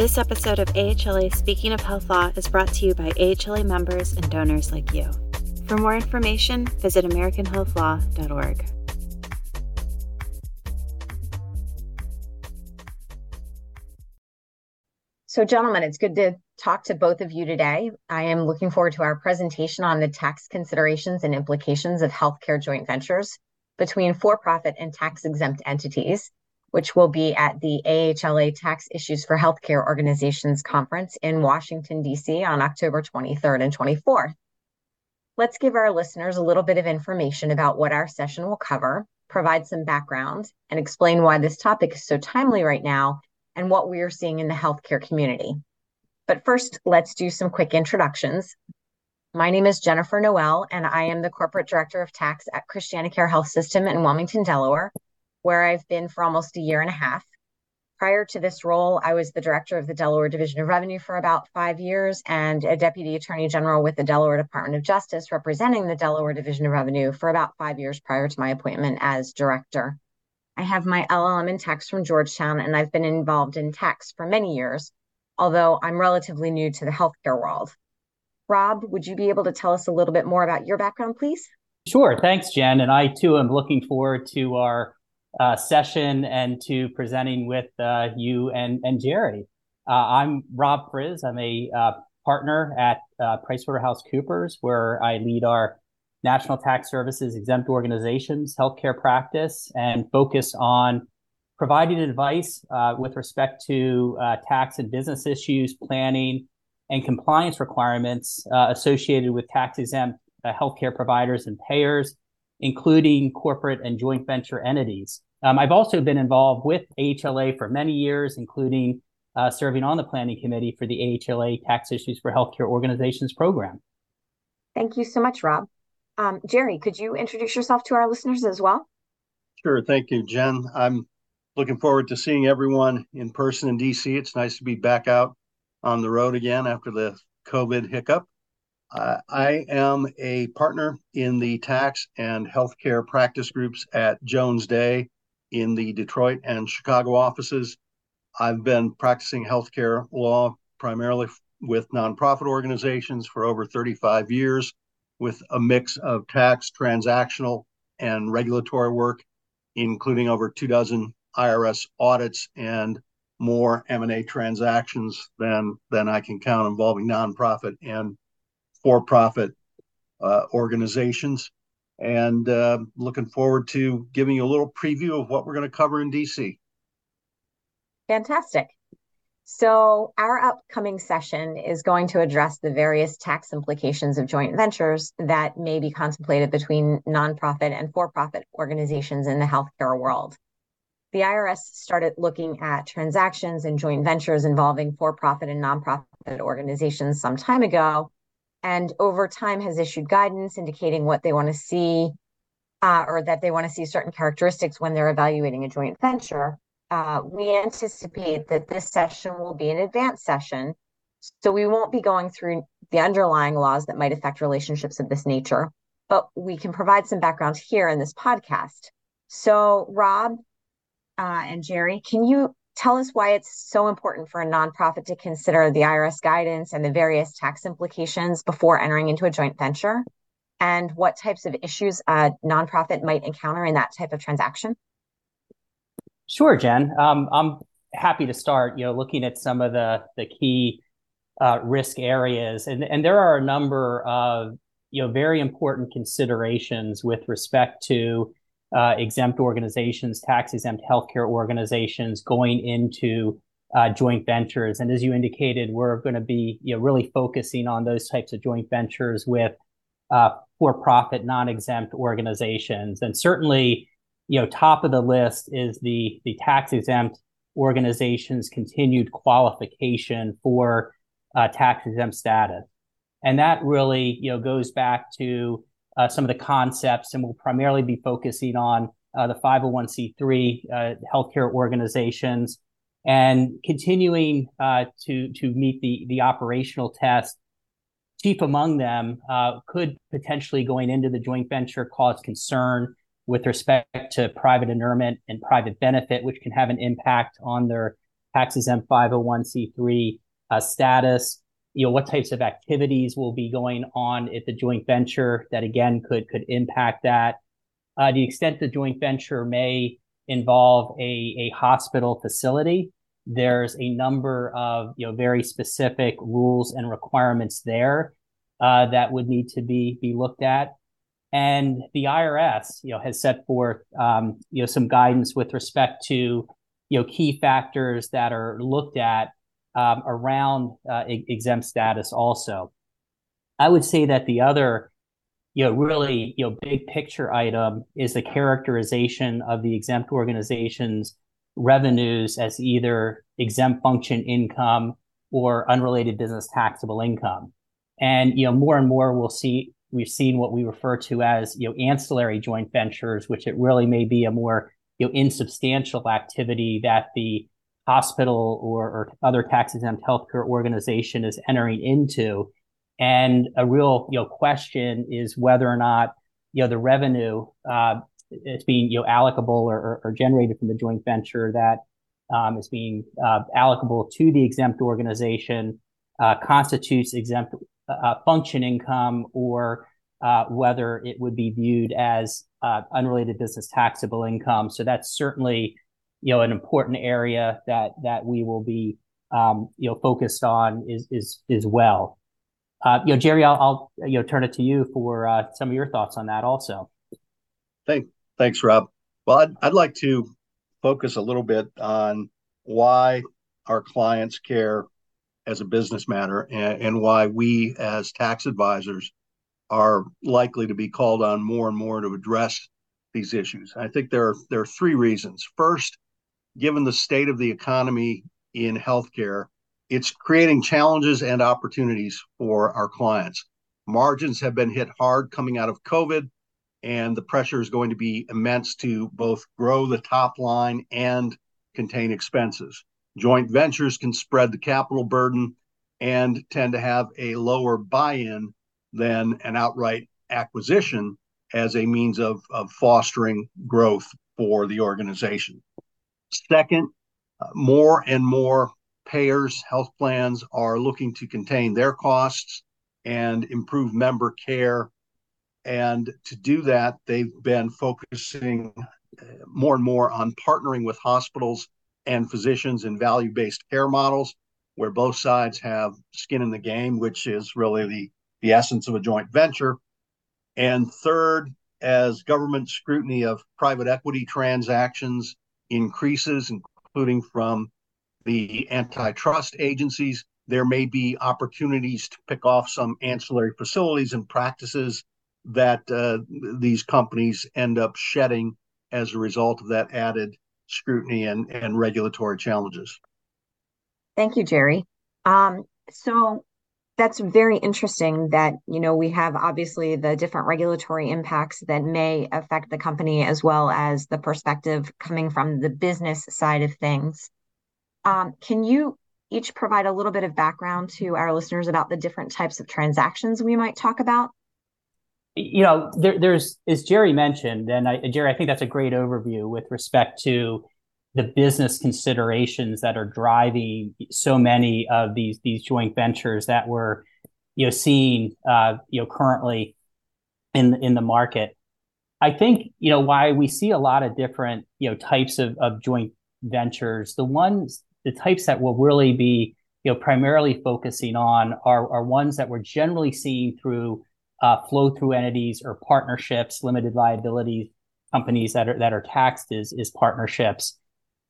This episode of AHLA Speaking of Health Law is brought to you by AHLA members and donors like you. For more information, visit AmericanHealthLaw.org. So, gentlemen, it's good to talk to both of you today. I am looking forward to our presentation on the tax considerations and implications of healthcare joint ventures between for profit and tax exempt entities, which will be at the AHLA Tax Issues for Healthcare Organizations Conference in Washington, D.C. on October 23rd and 24th. Let's give our listeners a little bit of information about what our session will cover, provide some background, and explain why this topic is so timely right now and what we are seeing in the healthcare community. But first, let's do some quick introductions. My name is Jennifer Noel, and I am the Corporate Director of Tax at Christianacare Health System in Wilmington, Delaware, where I've been for almost a year and a half. Prior to this role, I was the Director of the Delaware Division of Revenue for about five years and a Deputy Attorney General with the Delaware Department of Justice, representing the Delaware Division of Revenue for about five years prior to my appointment as Director. I have my LLM in tax from Georgetown, and I've been involved in tax for many years, although I'm relatively new to the healthcare world. Rob, would you be able to tell us a little bit more about your background, please? Sure. Thanks, Jen. And I too am looking forward to our uh, session and to presenting with uh, you and, and Jerry. Uh, I'm Rob Friz. I'm a uh, partner at uh, PricewaterhouseCoopers, where I lead our National Tax Services exempt organizations, healthcare practice, and focus on providing advice uh, with respect to uh, tax and business issues, planning, and compliance requirements associated with tax exempt healthcare providers and payers, including corporate and joint venture entities. Um, I've also been involved with AHLA for many years, including uh, serving on the planning committee for the AHLA Tax Issues for Healthcare Organizations program. Thank you so much, Rob. Um, Jerry, could you introduce yourself to our listeners as well? Sure. Thank you, Jen. I'm looking forward to seeing everyone in person in DC. It's nice to be back out on the road again after the COVID hiccup. Uh, I am a partner in the tax and healthcare practice groups at Jones Day in the Detroit and Chicago offices. I've been practicing healthcare law primarily with nonprofit organizations for over 35 years with a mix of tax, transactional, and regulatory work, including over two dozen IRS audits and more M&A transactions than than I can count involving nonprofit and for-profit uh, organizations. And uh, looking forward to giving you a little preview of what we're going to cover in DC. Fantastic. So, our upcoming session is going to address the various tax implications of joint ventures that may be contemplated between nonprofit and for profit organizations in the healthcare world. The IRS started looking at transactions and joint ventures involving for profit and nonprofit organizations some time ago, and over time has issued guidance indicating what they want to see uh, or that they want to see certain characteristics when they're evaluating a joint venture uh, we anticipate that this session will be an advanced session. So we won't be going through the underlying laws that might affect relationships of this nature, but we can provide some background here in this podcast. So, Rob uh, and Jerry, can you tell us why it's so important for a nonprofit to consider the IRS guidance and the various tax implications before entering into a joint venture? And what types of issues a nonprofit might encounter in that type of transaction? Sure, Jen. Um, I'm happy to start. You know, looking at some of the the key uh, risk areas, and and there are a number of you know very important considerations with respect to uh, exempt organizations, tax exempt healthcare organizations going into uh, joint ventures. And as you indicated, we're going to be you know really focusing on those types of joint ventures with uh, for-profit, non-exempt organizations, and certainly you know, top of the list is the the tax exempt organization's continued qualification for uh, tax exempt status, and that really you know goes back to uh, some of the concepts, and we'll primarily be focusing on uh, the 501c3 uh, healthcare organizations and continuing uh, to to meet the the operational test. Chief among them uh, could potentially going into the joint venture cause concern with respect to private inurement and private benefit, which can have an impact on their tax exempt 501c3 uh, status, you know, what types of activities will be going on at the joint venture that again could could impact that. Uh, the extent the joint venture may involve a, a hospital facility, there's a number of you know very specific rules and requirements there uh, that would need to be be looked at. And the IRS, you know, has set forth um, you know some guidance with respect to you know key factors that are looked at um, around uh, exempt status also. I would say that the other, you know, really, you know, big picture item is the characterization of the exempt organization's revenues as either exempt function income or unrelated business taxable income. And, you know, more and more we'll see, we've seen what we refer to as, you know, ancillary joint ventures, which it really may be a more, you know, insubstantial activity that the hospital or, or other tax exempt healthcare organization is entering into. And a real you know question is whether or not you know the revenue uh, is being you know allocable or, or, or, generated from the joint venture that um, is being uh, allocable to the exempt organization uh, constitutes exempt uh, function income or uh, whether it would be viewed as uh, unrelated business taxable income. So that's certainly you know, an important area that that we will be um, you know focused on is is is well. Uh, you know, Jerry, I'll, I'll, you know turn it to you for uh, some of your thoughts on that also. Thank, thanks, Rob. Well, I'd, I'd like to focus a little bit on why our clients care as a business matter and, and why we as tax advisors are likely to be called on more and more to address these issues. I think there are there are three reasons. First, given the state of the economy in healthcare, it's creating challenges and opportunities for our clients. Margins have been hit hard coming out of COVID, and the pressure is going to be immense to both grow the top line and contain expenses. Joint ventures can spread the capital burden and tend to have a lower buy in than an outright acquisition as a means of, of fostering growth for the organization. Second, uh, more and more payers, health plans are looking to contain their costs and improve member care. And to do that, they've been focusing uh, more and more on partnering with hospitals and physicians in value based care models where both sides have skin in the game, which is really the, the essence of a joint venture. And third, as government scrutiny of private equity transactions increases, including from the antitrust agencies. There may be opportunities to pick off some ancillary facilities and practices that uh, these companies end up shedding as a result of that added scrutiny and, and regulatory challenges. Thank you, Jerry. Um, so that's very interesting that you know we have obviously the different regulatory impacts that may affect the company as well as the perspective coming from the business side of things. Um, can you each provide a little bit of background to our listeners about the different types of transactions we might talk about? You know there, there's as jerry mentioned and I, jerry i think that's a great overview with respect to the business considerations that are driving so many of these these joint ventures that we're you know seeing uh, you know currently in in the market. I think you know why we see a lot of different you know types of, of joint ventures. The ones the types that will really be you know primarily focusing on are are ones that we're generally seeing through uh, flow through entities or partnerships, limited liability companies that are that are taxed as is partnerships.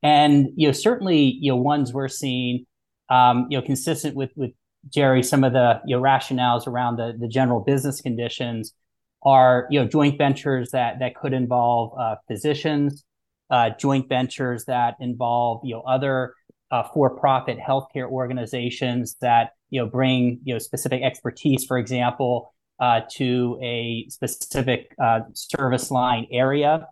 And you know, certainly, you know, ones we're seeing, um, you know, consistent with with Jerry, some of the you know rationales around the the general business conditions are you know joint ventures that that could involve uh, physicians, uh, joint ventures that involve you know other uh, for-profit healthcare organizations that you know bring you know specific expertise, for example, uh, to a specific uh, service line area.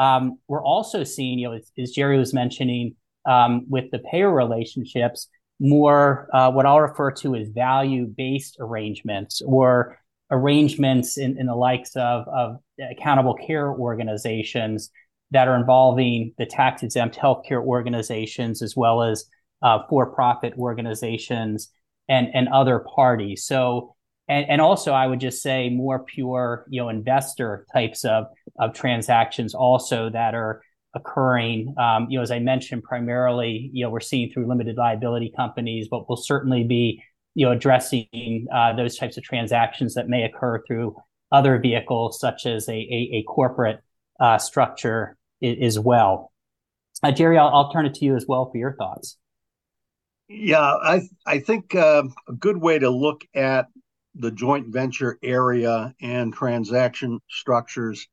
Um, we're also seeing, you know, as, as Jerry was mentioning, um, with the payer relationships, more uh, what I'll refer to as value-based arrangements or arrangements in, in the likes of, of accountable care organizations that are involving the tax exempt healthcare organizations as well as uh, for-profit organizations and and other parties. So and, and also I would just say more pure, you know, investor types of of transactions also that are occurring. Um, you know, as I mentioned, primarily, you know, we're seeing through limited liability companies, but we'll certainly be, you know, addressing uh, those types of transactions that may occur through other vehicles, such as a a, a corporate uh, structure as well. Uh, Jerry, I'll, I'll turn it to you as well for your thoughts. Yeah, I I think uh, a good way to look at the joint venture area and transaction structures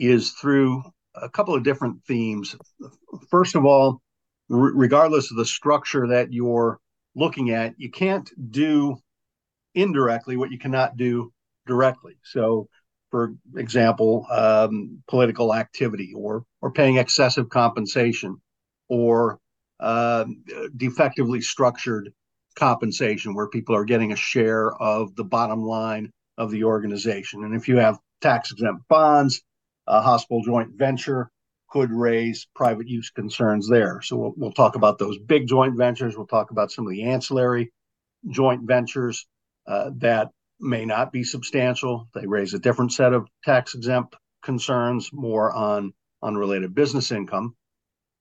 is through a couple of different themes. First of all, r- regardless of the structure that you're looking at, you can't do indirectly what you cannot do directly. So, for example, um, political activity or or paying excessive compensation or uh, defectively structured compensation where people are getting a share of the bottom line of the organization. And if you have tax exempt bonds, a hospital joint venture could raise private use concerns there. So we'll, we'll talk about those big joint ventures. We'll talk about some of the ancillary joint ventures uh, that may not be substantial. They raise a different set of tax exempt concerns, more on unrelated business income.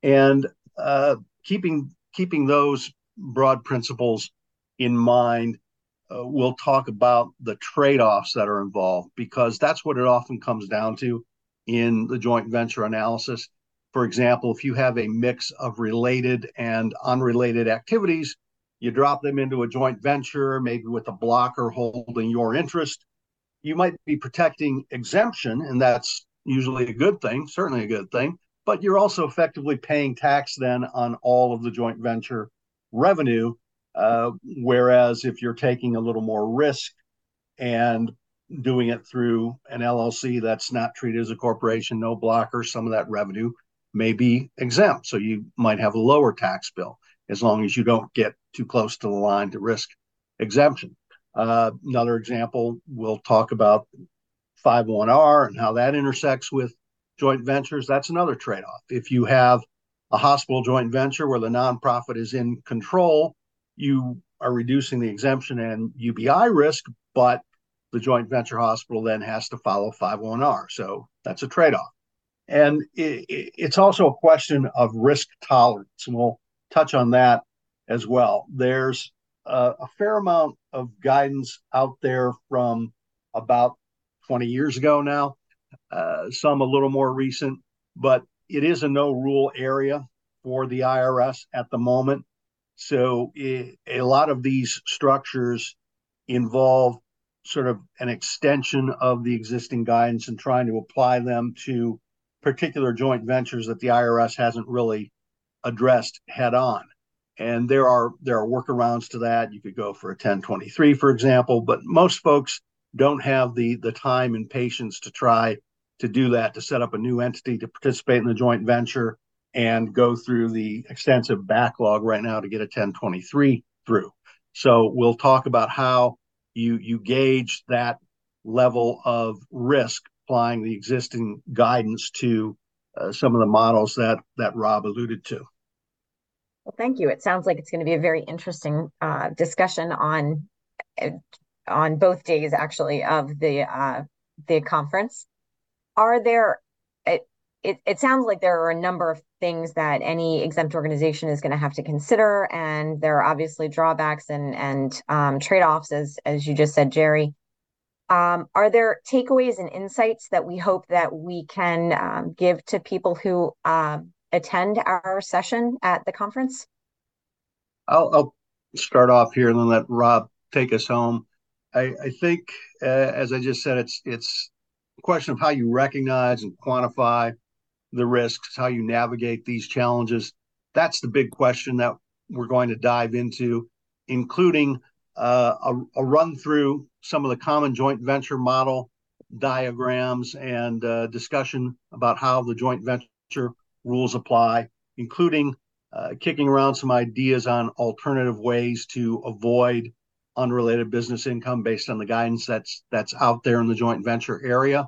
And uh, keeping keeping those broad principles in mind, uh, we'll talk about the trade-offs that are involved because that's what it often comes down to in the joint venture analysis. For example, if you have a mix of related and unrelated activities, you drop them into a joint venture, maybe with a blocker holding your interest. You might be protecting exemption, and that's usually a good thing, certainly a good thing but you're also effectively paying tax then on all of the joint venture revenue. Uh, whereas if you're taking a little more risk and doing it through an LLC that's not treated as a corporation, no blocker, some of that revenue may be exempt. So you might have a lower tax bill as long as you don't get too close to the line to risk exemption. Uh, another example, we'll talk about 501R and how that intersects with joint ventures, that's another trade off. If you have a hospital joint venture where the nonprofit is in control, you are reducing the exemption and UBI risk, but the joint venture hospital then has to follow 501R. So that's a trade off. And it, it's also a question of risk tolerance. And we'll touch on that as well. There's a, a fair amount of guidance out there from about 20 years ago now uh, some a little more recent, but it is a no rule area for the IRS at the moment. So it, a lot of these structures involve sort of an extension of the existing guidance and trying to apply them to particular joint ventures that the IRS hasn't really addressed head on. And there are there are workarounds to that. You could go for a 1023, for example, but most folks don't have the the time and patience to try to do that to set up a new entity to participate in the joint venture and go through the extensive backlog right now to get a 1023 through. So we'll talk about how you you gauge that level of risk applying the existing guidance to uh, some of the models that that Rob alluded to. Well, thank you. It sounds like it's going to be a very interesting uh, discussion on on both days, actually, of the uh, the conference are there it, it, sounds like there are a number of things that any exempt organization is going to have to consider and there are obviously drawbacks and and um, trade-offs as as you just said jerry. Um, are there takeaways and insights that we hope that we can um, give to people who uh, attend our session at the conference? I'll, I'll, start off here and then let rob take us home. I, I think uh, as i just said it's it's a question of how you recognize and quantify the risks, how you navigate these challenges. That's the big question that we're going to dive into, including uh, a, a, run through some of the common joint venture model diagrams and uh, discussion about how the joint venture rules apply, including uh, kicking around some ideas on alternative ways to avoid unrelated business income based on the guidance that's that's out there in the joint venture area.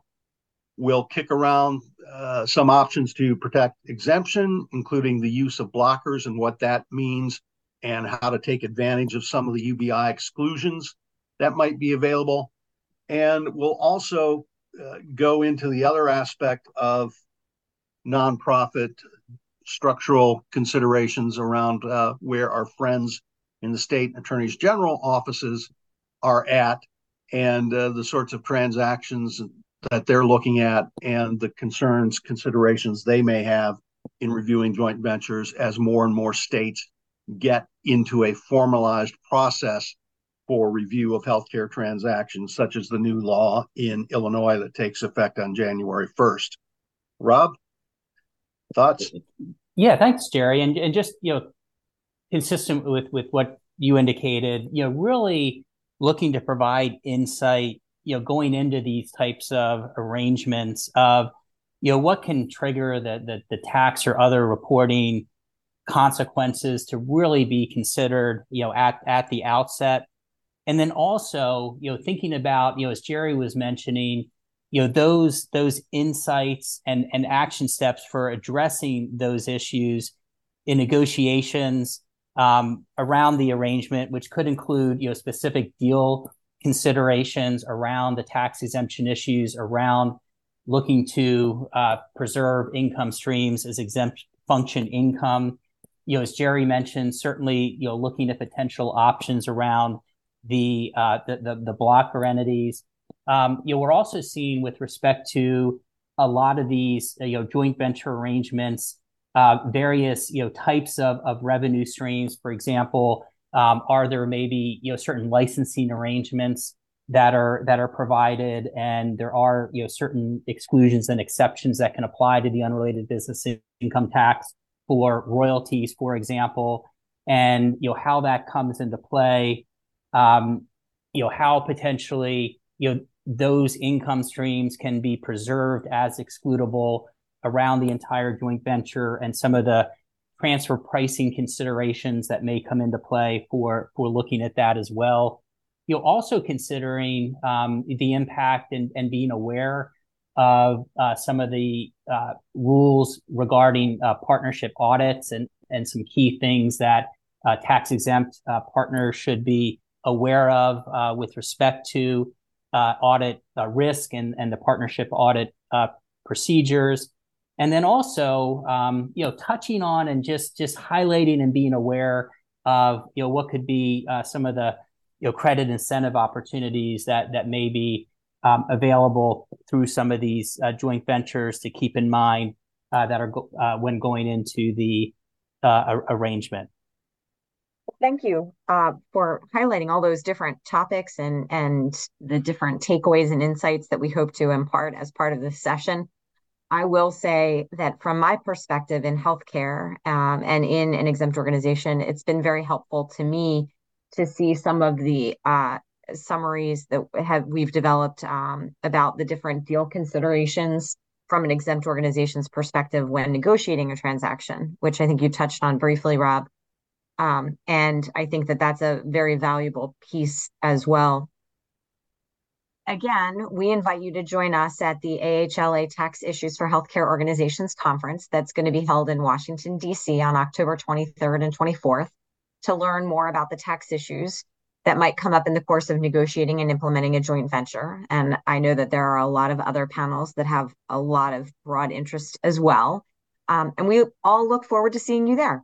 We'll kick around uh, some options to protect exemption, including the use of blockers and what that means and how to take advantage of some of the UBI exclusions that might be available. And we'll also uh, go into the other aspect of nonprofit structural considerations around uh, where our friends in the state attorneys general offices are at and uh, the sorts of transactions that they're looking at and the concerns considerations they may have in reviewing joint ventures as more and more states get into a formalized process for review of healthcare transactions, such as the new law in Illinois that takes effect on January 1st. Rob, thoughts? Yeah, thanks, Jerry. And and just you know, consistent with with what you indicated, you know, really looking to provide insight, you know, going into these types of arrangements of, you know, what can trigger the the, the tax or other reporting consequences to really be considered, you know, at at the outset. And then also, you know, thinking about, you know, as Jerry was mentioning, you know, those those insights and and action steps for addressing those issues in negotiations um, around the arrangement, which could include, you know, specific deal considerations around the tax exemption issues, around looking to uh, preserve income streams as exempt function income, you know, as Jerry mentioned, certainly, you know, looking at potential options around the uh, the, the, the blocker entities. Um, you know, we're also seeing with respect to a lot of these, you know, joint venture arrangements, uh, various, you know, types of of revenue streams. For example, um, are there maybe you know certain licensing arrangements that are that are provided, and there are you know certain exclusions and exceptions that can apply to the unrelated business income tax for royalties, for example, and you know how that comes into play. Um, you know how potentially you know those income streams can be preserved as excludable around the entire joint venture and some of the transfer pricing considerations that may come into play for for looking at that as well. You know, also considering um, the impact and, and being aware of uh, some of the uh, rules regarding uh, partnership audits and, and some key things that uh, tax exempt uh, partners should be aware of uh, with respect to audit risk and, and the partnership audit procedures. And then also, um, you know, touching on and just just highlighting and being aware of, you know, what could be some of the, you know, credit incentive opportunities that that may be um, available through some of these uh, joint ventures to keep in mind uh, that are go- uh, when going into the uh, arrangement. Thank you uh, for highlighting all those different topics and and the different takeaways and insights that we hope to impart as part of this session. I will say that from my perspective in healthcare um, and in an exempt organization, it's been very helpful to me to see some of the uh, summaries that have we've developed um, about the different deal considerations from an exempt organization's perspective when negotiating a transaction, which I think you touched on briefly, Rob. Um, and I think that that's a very valuable piece as well. Again, we invite you to join us at the AHLA Tax Issues for Healthcare Organizations Conference that's going to be held in Washington, D.C. on October 23rd and 24th to learn more about the tax issues that might come up in the course of negotiating and implementing a joint venture. And I know that there are a lot of other panels that have a lot of broad interest as well. Um, and we all look forward to seeing you there.